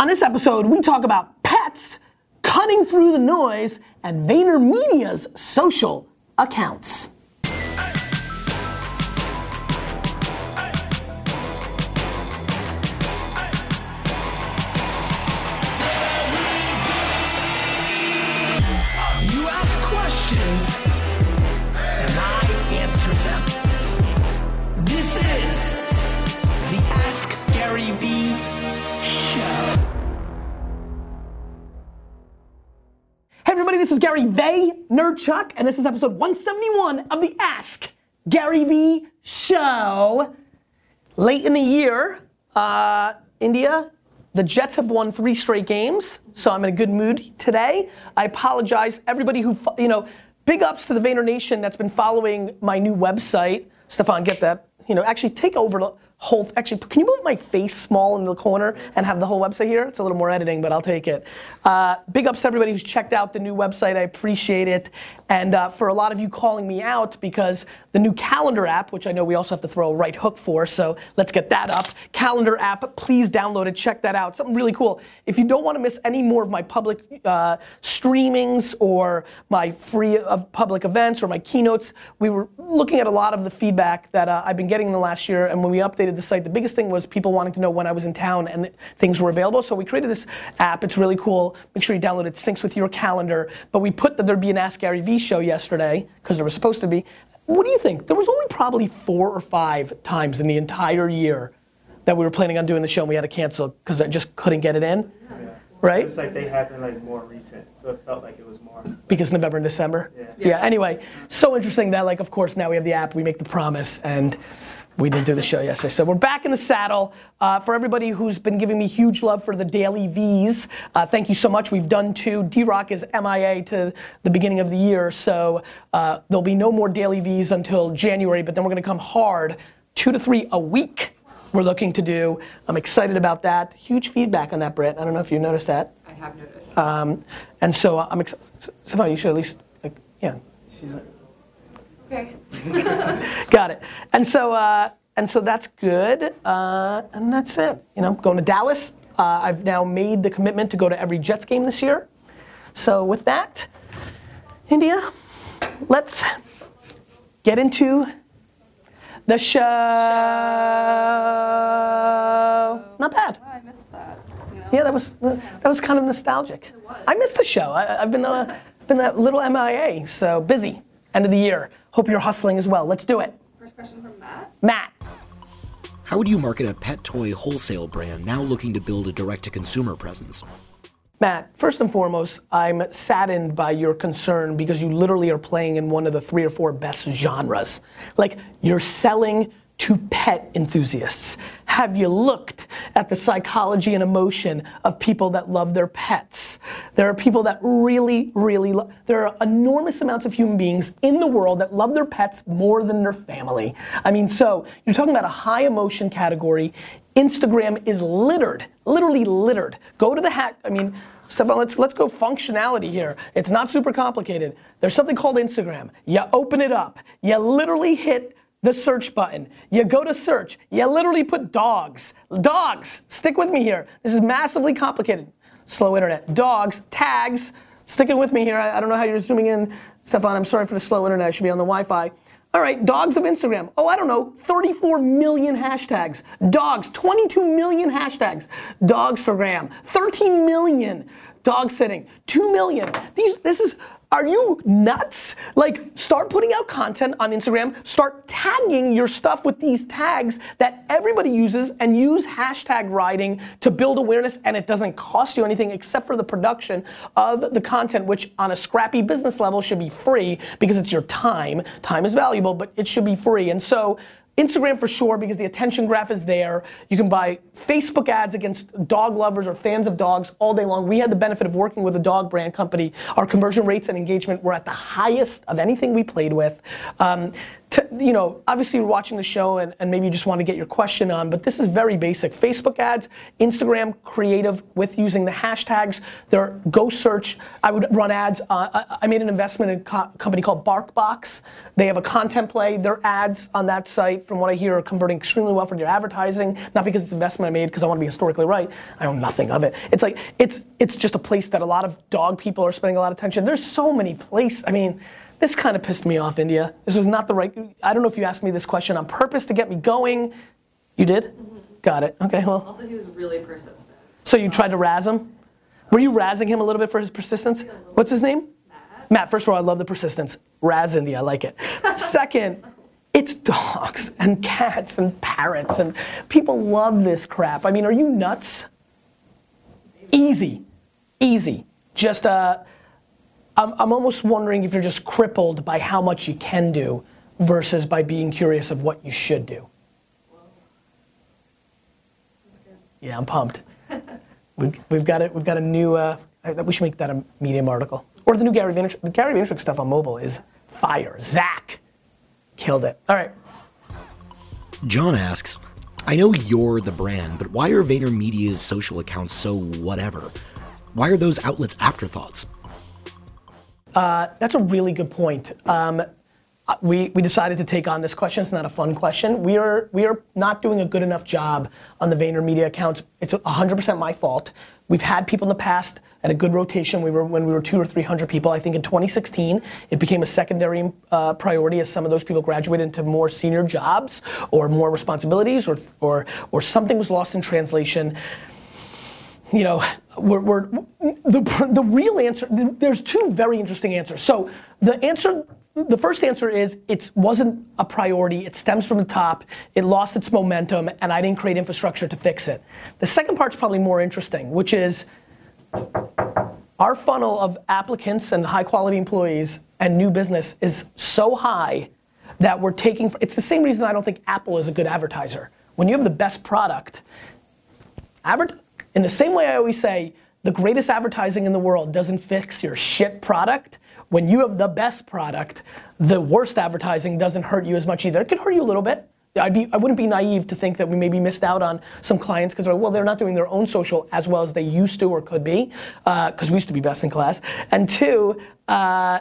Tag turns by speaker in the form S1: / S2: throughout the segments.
S1: On this episode, we talk about pets, cutting through the noise, and VaynerMedia's social accounts.
S2: Gary
S1: Vaynerchuk, and this is episode 171 of the Ask Gary Vee Show. Late in the year, uh, India, the Jets have won three straight games, so I'm in a good mood today. I apologize, everybody who, you know, big ups to the VaynerNation that's been following my new website. Stefan, get that. You know, actually take over whole. Actually, can you move my face small in the corner and have the whole website here? It's a little more editing, but I'll take it. Uh, big ups to everybody who's checked out the new website. I appreciate it. And uh, for a lot of you calling me out because the new calendar app, which I know we also have to throw a right hook for, so let's get that up. Calendar app, please download it, check that out. Something really cool. If you don't want to miss any more of my public uh, streamings or my free public events or my keynotes, we were looking at a lot of the feedback that uh, I've been getting in the last year. And when we updated the site, the biggest thing was people wanting to know when I was in town and things were available. So we created this app. It's really cool. Make sure you download it. Syncs with your calendar. But we put that there'd be an Ask Gary Vee show yesterday because there was supposed to be. What do you think? There was only probably four or five times in the entire year that we were planning on doing the show and we had to cancel because I just couldn't get it in. Right?
S3: It's like they happened like more recent, so it felt like it was more.
S1: because November and December.
S3: Yeah. Yeah.
S1: Anyway, so interesting that like of course now we have the app, we make the promise, and we didn't do the show yesterday. So we're back in the saddle. Uh, for everybody who's been giving me huge love for the daily V's, uh, thank you so much. We've done two. DRock is MIA to the beginning of the year, so uh, there'll be no more daily V's until January. But then we're going to come hard, two to three a week. We're looking to do. I'm excited about that. Huge feedback on that, Britt. I don't know if you noticed that.
S4: I have noticed.
S1: Um, and so I'm excited. Stefan, you should at least, like, yeah,
S3: She's like,
S4: okay.
S1: got it. And so, uh, and so that's good. Uh, and that's it. You know, going to Dallas. Uh, I've now made the commitment to go to every Jets game this year. So with that, India, let's get into the show. Not bad.
S4: Oh, I missed that. You know?
S1: Yeah, that was that was kind of nostalgic. I missed the show. I, I've been a, been a little MIA, so busy. End of the year. Hope you're hustling as well. Let's do it.
S4: First question from Matt.
S1: Matt.
S5: How would you market a pet toy wholesale brand now looking to build a direct to consumer presence?
S1: Matt, first and foremost, I'm saddened by your concern because you literally are playing in one of the three or four best genres. Like, you're selling to pet enthusiasts. Have you looked at the psychology and emotion of people that love their pets? There are people that really, really love, there are enormous amounts of human beings in the world that love their pets more than their family. I mean, so you're talking about a high emotion category. Instagram is littered, literally littered. Go to the hack, I mean, Stefan, let's let's go functionality here. It's not super complicated. There's something called Instagram. You open it up. You literally hit the search button. You go to search. You literally put dogs. Dogs. Stick with me here. This is massively complicated. Slow internet. Dogs. Tags. Sticking with me here. I, I don't know how you're zooming in, Stefan. I'm sorry for the slow internet. I should be on the Wi-Fi. All right, dogs of Instagram. Oh, I don't know, 34 million hashtags. Dogs, 22 million hashtags. Dogstagram, 13 million. Dog sitting, 2 million. These, this is, are you nuts? Like, start putting out content on Instagram, start tagging your stuff with these tags that everybody uses, and use hashtag writing to build awareness, and it doesn't cost you anything except for the production of the content, which on a scrappy business level should be free because it's your time. Time is valuable, but it should be free. And so, Instagram for sure because the attention graph is there. You can buy Facebook ads against dog lovers or fans of dogs all day long. We had the benefit of working with a dog brand company. Our conversion rates and engagement were at the highest of anything we played with. Um, to, you know, obviously you're watching the show and, and maybe you just want to get your question on, but this is very basic. Facebook ads, Instagram creative with using the hashtags. There, go search. I would run ads. Uh, I, I made an investment in a co- company called BarkBox. They have a content play. Their ads on that site, from what I hear, are converting extremely well for their advertising. Not because it's an investment I made, because I want to be historically right. I own nothing of it. It's like it's it's just a place that a lot of dog people are spending a lot of attention. There's so many places. I mean. This kind of pissed me off, India. This was not the right. I don't know if you asked me this question on purpose to get me going. You did? Got it. Okay, well.
S4: Also, he was really persistent.
S1: So you tried to razz him? Were you razzing him a little bit for his persistence? What's his name?
S4: Matt.
S1: Matt, first of all, I love the persistence. Razz India, I like it. Second, it's dogs and cats and parrots and people love this crap. I mean, are you nuts? Easy, easy. Just, uh, I'm, I'm almost wondering if you're just crippled by how much you can do versus by being curious of what you should do.
S4: That's.
S1: Yeah, I'm pumped. we've, we've got it. We've got a new. Uh, we should make that a Medium article or the new Gary Vaynerchuk. The Gary Vaynerchuk stuff on mobile is fire. Zach killed it. All right.
S5: John asks, I know you're the brand, but why are VaynerMedia's social accounts so whatever? Why are those outlets afterthoughts?
S1: That's a really good point. Um, uh, we, we decided to take on this question. It's not a fun question. We are, we are not doing a good enough job on the VaynerMedia accounts. It's 100% my fault. We've had people in the past at a good rotation. We were when we were two or three hundred people. I think in 2016 it became a secondary uh, priority as some of those people graduated into more senior jobs or more responsibilities, or or or something was lost in translation you know, we're, we're, the, the real answer, there's two very interesting answers. So the answer, the first answer is it wasn't a priority, it stems from the top, it lost its momentum, and I didn't create infrastructure to fix it. The second part's probably more interesting, which is our funnel of applicants and high quality employees and new business is so high that we're taking, it's the same reason I don't think Apple is a good advertiser. When you have the best product, Advert- in the same way I always say, the greatest advertising in the world doesn't fix your shit product. When you have the best product, the worst advertising doesn't hurt you as much either. It could hurt you a little bit. I'd be, I wouldn't be naive to think that we maybe missed out on some clients because well, they're not doing their own social as well as they used to or could be, because we used to be best in class. And two, uh,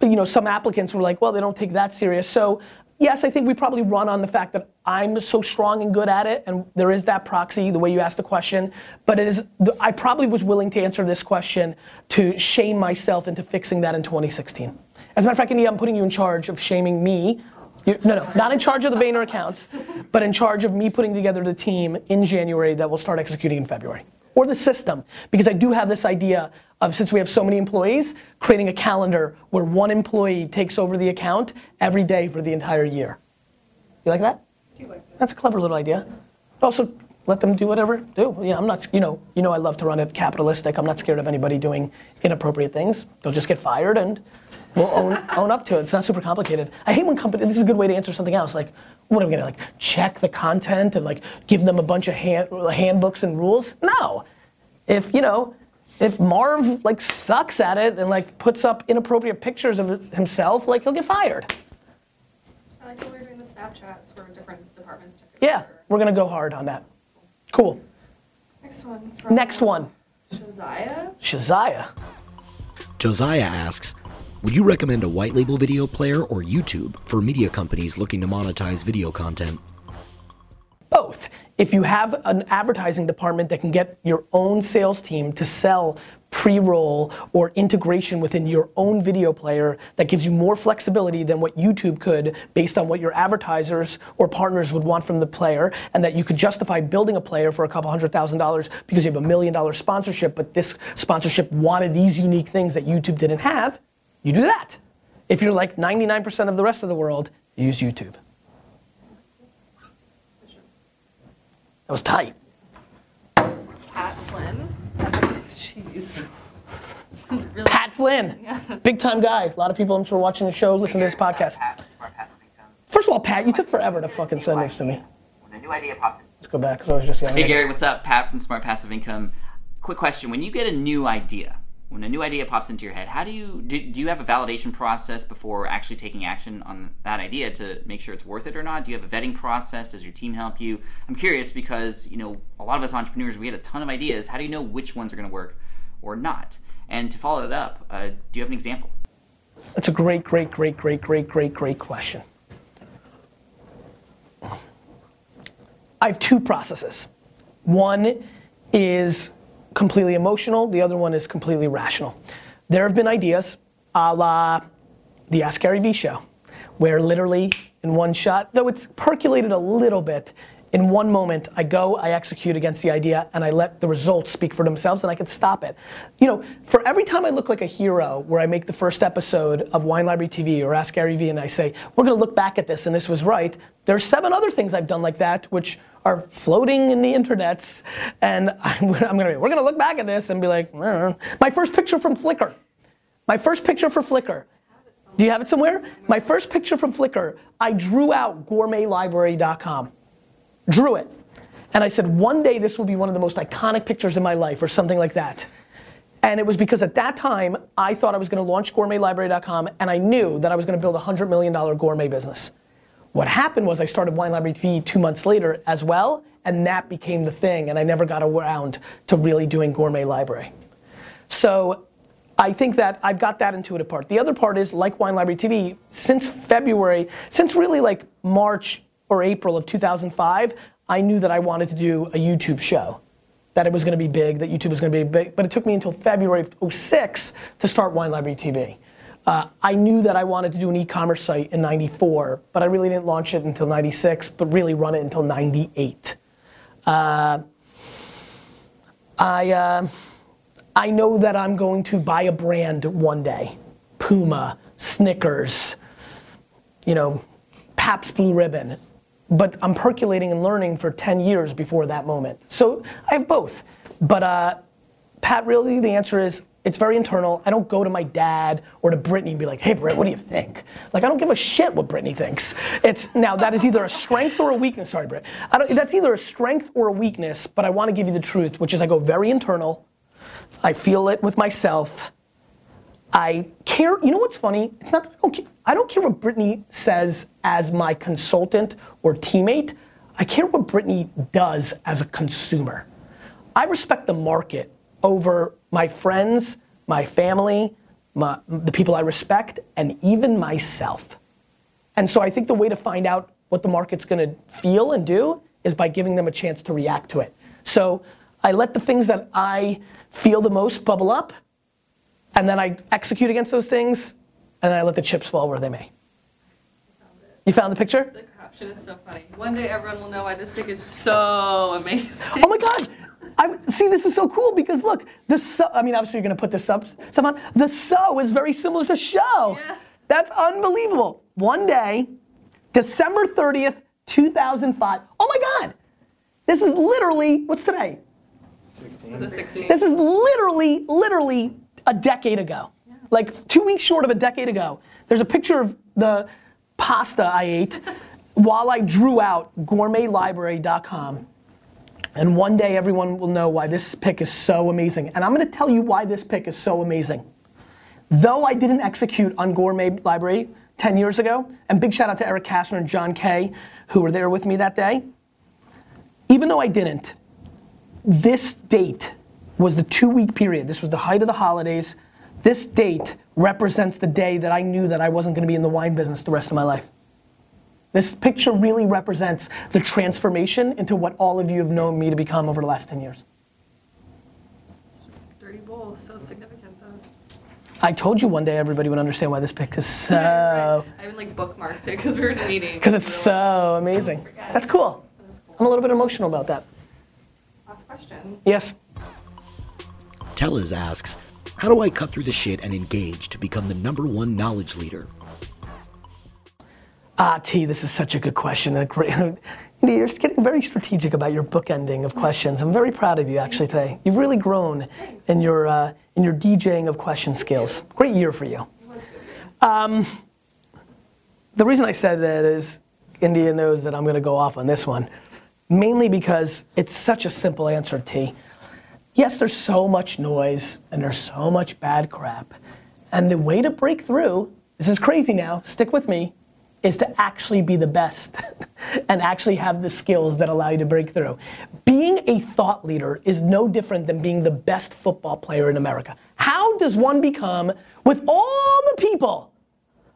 S1: you know, some applicants were like, well, they don't take that serious. So yes, I think we probably run on the fact that I'm so strong and good at it, and there is that proxy, the way you asked the question. But it is, I probably was willing to answer this question to shame myself into fixing that in 2016. As a matter of fact, India, I'm putting you in charge of shaming me. You- no, no, not in charge of the Vayner accounts, but in charge of me putting together the team in January that will start executing in February. Or the system, because I do have this idea of since we have so many employees, creating a calendar where one employee takes over the account every day for the entire year. You like that?
S4: You like that?
S1: That's a clever little idea. Also, let them do whatever do. Yeah, I'm not. You know, you know, I love to run it capitalistic. I'm not scared of anybody doing inappropriate things. They'll just get fired, and we'll own, own up to it. It's not super complicated. I hate when companies. This is a good way to answer something else. Like, what am I gonna like check the content and like give them a bunch of hand, handbooks and rules? No. If you know. If Marv like sucks at it and like puts up inappropriate pictures of himself, like he'll get fired.
S4: I like when we were doing the Snapchats where different departments took it.
S1: Yeah,
S4: over.
S1: we're gonna go hard on that. Cool.
S4: Next one.
S1: Next one.
S4: Shazia.
S1: Shazia.
S5: Josiah asks, would you recommend a white label video player or YouTube for media companies looking to monetize video content?
S1: Both. If you have an advertising department that can get your own sales team to sell pre-roll or integration within your own video player that gives you more flexibility than what YouTube could based on what your advertisers or partners would want from the player and that you could justify building a player for a couple hundred thousand dollars because you have a million dollar sponsorship but this sponsorship wanted these unique things that YouTube didn't have, you do that. If you're like 99% of the rest of the world, use YouTube. That was tight.
S4: Pat Flynn. Jeez. really?
S1: Pat Flynn, big time guy. A lot of people I'm sure watching the show listen to this podcast. First of all, Pat, you took forever to fucking send this to me.
S6: When a new idea pops in,
S1: Let's go back because I was just yelling.
S6: Hey. Gary, what's up? Pat from Smart Passive Income. Quick question: When you get a new idea, when a new idea pops into your head, how do you do, do you have a validation process before actually taking action on that idea to make sure it's worth it or not? Do you have a vetting process? Does your team help you? I'm curious because you know a lot of us entrepreneurs we had a ton of ideas. How do you know which ones are going to work or not? And to follow that up, uh, do you have an example?
S1: That's a great, great, great, great, great, great, great question. I have two processes. One is completely emotional, the other one is completely rational. There have been ideas a la the Ask Gary Vee show, where literally in one shot, though it's percolated a little bit, in one moment I go, I execute against the idea, and I let the results speak for themselves, and I can stop it. You know, for every time I look like a hero, where I make the first episode of Wine Library TV or Ask Gary Vee, and I say, we're gonna look back at this, and this was right, there's seven other things I've done like that, which are floating in the internets, and I'm, I'm gonna, we're gonna look back at this and be like, my first picture from Flickr, my first picture for Flickr. Do you have it somewhere? My first picture from Flickr, I drew out gourmetlibrary.com. Drew it. And I said, one day this will be one of the most iconic pictures in my life, or something like that. And it was because at that time, I thought I was gonna launch gourmetlibrary.com, and I knew that I was gonna build a $100 million gourmet business. What happened was I started Wine Library TV two months later as well, and that became the thing, and I never got around to really doing Gourmet Library. So I think that I've got that intuitive part. The other part is like Wine Library TV, since February, since really like March or April of 2005, I knew that I wanted to do a YouTube show. That it was gonna be big, that YouTube was gonna be big, but it took me until February of 06 to start Wine Library TV. Uh, I knew that I wanted to do an e-commerce site in 94, but I really didn't launch it until 96, but really run it until 98. Uh, I, uh, I know that I'm going to buy a brand one day. Puma, Snickers, you know, Pabst Blue Ribbon. But I'm percolating and learning for 10 years before that moment. So I have both. But uh, Pat, really, the answer is it's very internal. I don't go to my dad or to Brittany and be like, hey, Britt, what do you think? Like, I don't give a shit what Brittany thinks. It's now that is either a strength or a weakness. Sorry, Britt. I don't, that's either a strength or a weakness, but I want to give you the truth, which is I go very internal. I feel it with myself. I care. You know what's funny? It's not that I don't care. I don't care what Brittany says as my consultant or teammate. I care what Brittany does as a consumer. I respect the market over my friends, my family, my, the people I respect, and even myself. And so I think the way to find out what the market's gonna feel and do is by giving them a chance to react to it. So I let the things that I feel the most bubble up, and then I execute against those things, and then I let the chips fall where they may. You found the picture?
S4: The caption is so funny. One day everyone will know why this pic is so amazing.
S1: Oh my God! I see. This is so cool because look, the so. I mean, obviously you're gonna put this up Stefan. The so is very similar to show.
S4: Yeah.
S1: That's unbelievable. One day, December 30th, 2005. Oh my God! This is literally what's today?
S4: The 16.
S1: This is literally, literally a decade ago. Yeah. Like two weeks short of a decade ago. There's a picture of the pasta I ate while I drew out gourmetlibrary.com. And one day everyone will know why this pic is so amazing. And I'm gonna tell you why this pic is so amazing. Though I didn't execute on Gourmet Library 10 years ago, and big shout out to Eric Kastner and John Kay, who were there with me that day. Even though I didn't, this date was the two week period. This was the height of the holidays. This date represents the day that I knew that I wasn't gonna be in the wine business the rest of my life. This picture really represents the transformation into what all of you have known me to become over the last 10 years.
S4: Dirty bowl, so significant though.
S1: I told you one day everybody would understand why this pic is so,
S4: Right. I even like bookmarked it because we were in a meeting.
S1: because it's so amazing. That's cool.
S4: That's cool.
S1: I'm a little bit emotional about that.
S4: Last question.
S1: Yes.
S5: Tellez asks, How do I cut through the shit and engage to become the number one knowledge leader?
S1: Ah, T, this is such a good question. You're getting very strategic about your bookending of questions. I'm very proud of you actually today. You've really grown in your uh, in your DJing of question skills. Great year for you. Um, the reason I said that is India knows that I'm going to go off on this one, mainly because it's such a simple answer, T. yes, there's so much noise and there's so much bad crap. And the way to break through, this is crazy now, stick with me, is to actually be the best and actually have the skills that allow you to break through. Being a thought leader is no different than being the best football player in America. How does one become, with all the people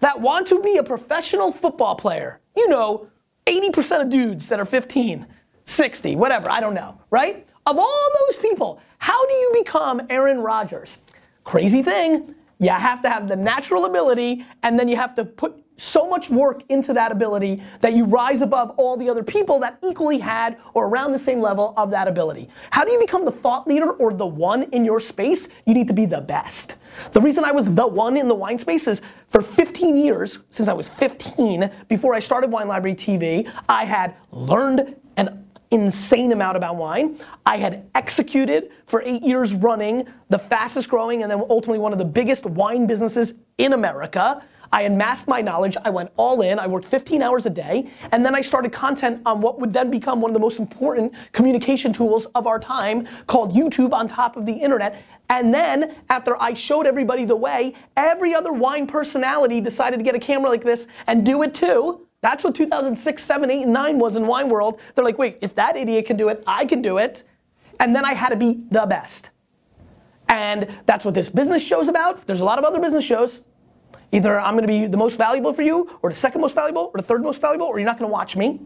S1: that want to be a professional football player, you know, 80% of dudes that are 15, 60, whatever, I don't know, right? Of all those people, how do you become Aaron Rodgers? Crazy thing, you have to have the natural ability and then you have to put so much work into that ability that you rise above all the other people that equally had or around the same level of that ability. How do you become the thought leader or the one in your space? You need to be the best. The reason I was the one in the wine space is for 15 years, since I was 15, before I started Wine Library TV, I had learned an insane amount about wine. I had executed for eight years running the fastest growing and then ultimately one of the biggest wine businesses in America. I amassed my knowledge, I went all in, I worked 15 hours a day, and then I started content on what would then become one of the most important communication tools of our time called YouTube on top of the internet. And then, after I showed everybody the way, every other wine personality decided to get a camera like this and do it too. That's what 2006, 7, 8, and 9 was in wine world. They're like, wait, if that idiot can do it, I can do it. And then I had to be the best. And that's what this business show's about. There's a lot of other business shows. Either I'm gonna be the most valuable for you, or the second most valuable, or the third most valuable, or you're not gonna watch me.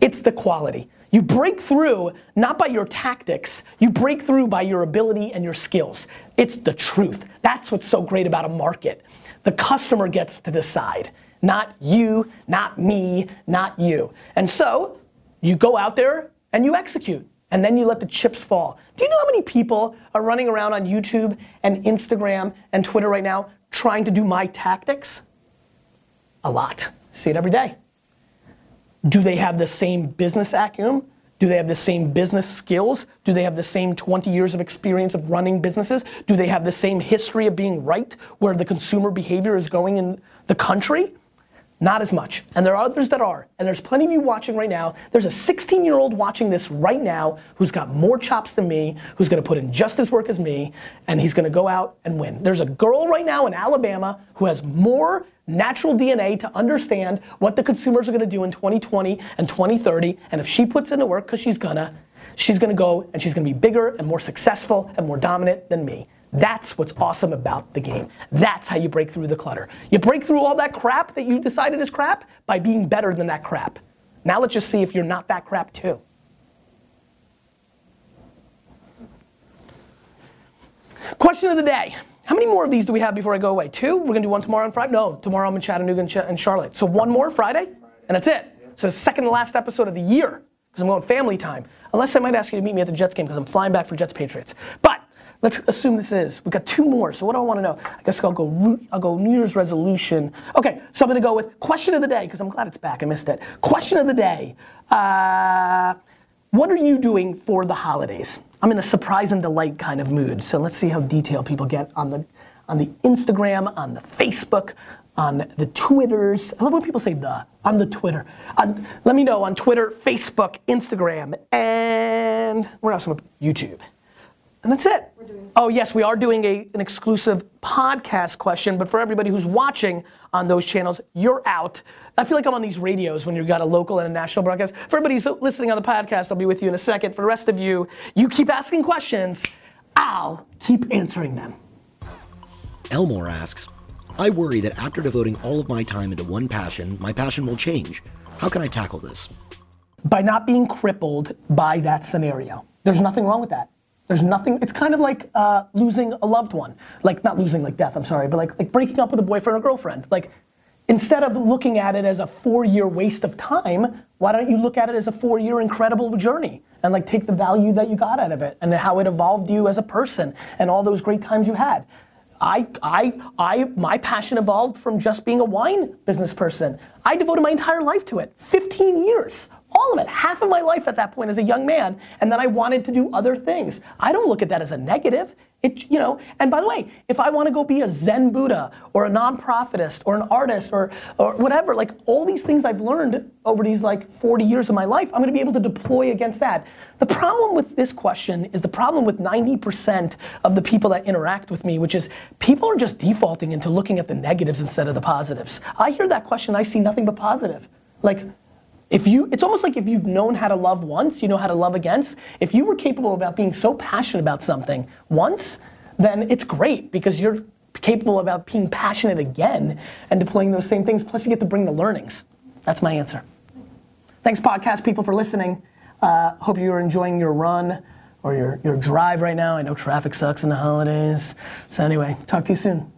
S1: It's the quality. You break through not by your tactics, you break through by your ability and your skills. It's the truth. That's what's so great about a market. The customer gets to decide, not you, not me, not you. And so, you go out there and you execute. And then you let the chips fall. Do you know how many people are running around on YouTube and Instagram and Twitter right now trying to do my tactics? A lot. See it every day. Do they have the same business acumen? Do they have the same business skills? Do they have the same 20 years of experience of running businesses? Do they have the same history of being right where the consumer behavior is going in the country? Not as much. And there are others that are. And there's plenty of you watching right now. There's a 16 year old watching this right now who's got more chops than me, who's gonna put in just as work as me, and he's gonna go out and win. There's a girl right now in Alabama who has more natural DNA to understand what the consumers are gonna do in 2020 and 2030. And if she puts in the work, because she's gonna, she's gonna go and she's gonna be bigger and more successful and more dominant than me. That's what's awesome about the game. That's how you break through the clutter. You break through all that crap that you decided is crap by being better than that crap. Now let's just see if you're not that crap too. Question of the day. How many more of these do we have before I go away? Two? We're gonna do one tomorrow on Friday? No, tomorrow I'm in Chattanooga and, Ch- and Charlotte. So one more Friday, and that's it. So the second to last episode of the year, because I'm going family time. Unless I might ask you to meet me at the Jets game, because I'm flying back for Jets Patriots. But let's assume this is. We've got two more. So what do I want to know? I guess I'll go. I'll go New Year's resolution. Okay, so I'm gonna go with question of the day because I'm glad it's back. I missed it. Question of the day. Uh, what are you doing for the holidays? I'm in a surprise and delight kind of mood. So let's see how detailed people get on the on the Instagram, on the Facebook, on the Twitters. I love when people say the on the Twitter. On, let me know on Twitter, Facebook, Instagram, and where else? YouTube. And that's it. Oh, yes, we are doing a, an exclusive podcast question, but for everybody who's watching on those channels, you're out. I feel like I'm on these radios when you've got a local and a national broadcast. For everybody who's listening on the podcast, I'll be with you in a second. For the rest of you, you keep asking questions, I'll keep answering them.
S5: Elmore asks, I worry that after devoting all of my time into one passion, my passion will change. How can I tackle this?
S1: By not being crippled by that scenario. There's nothing wrong with that. There's nothing. It's kind of like uh, losing a loved one, like not losing like death. I'm sorry, but like like breaking up with a boyfriend or girlfriend. Like instead of looking at it as a four-year waste of time, why don't you look at it as a four-year incredible journey and like take the value that you got out of it and how it evolved you as a person and all those great times you had. I, I, I, my passion evolved from just being a wine business person. I devoted my entire life to it. 15 years. All of it. Half of my life at that point as a young man, and then I wanted to do other things. I don't look at that as a negative. It, you know, and by the way, if I want to go be a Zen Buddha or a nonprofitist or an artist or or whatever, like all these things I've learned over these like 40 years of my life, I'm going to be able to deploy against that. The problem with this question is the problem with 90% of the people that interact with me, which is people are just defaulting into looking at the negatives instead of the positives. I hear that question, I see nothing but positive. Like if you, it's almost like if you've known how to love once, you know how to love against. If you were capable about being so passionate about something once, then it's great because you're capable about being passionate again and deploying those same things. Plus, you get to bring the learnings. That's my answer. Thanks, podcast people, for listening. Uh, hope you're enjoying your run or your, your drive right now. I know traffic sucks in the holidays. So, anyway, talk to you soon.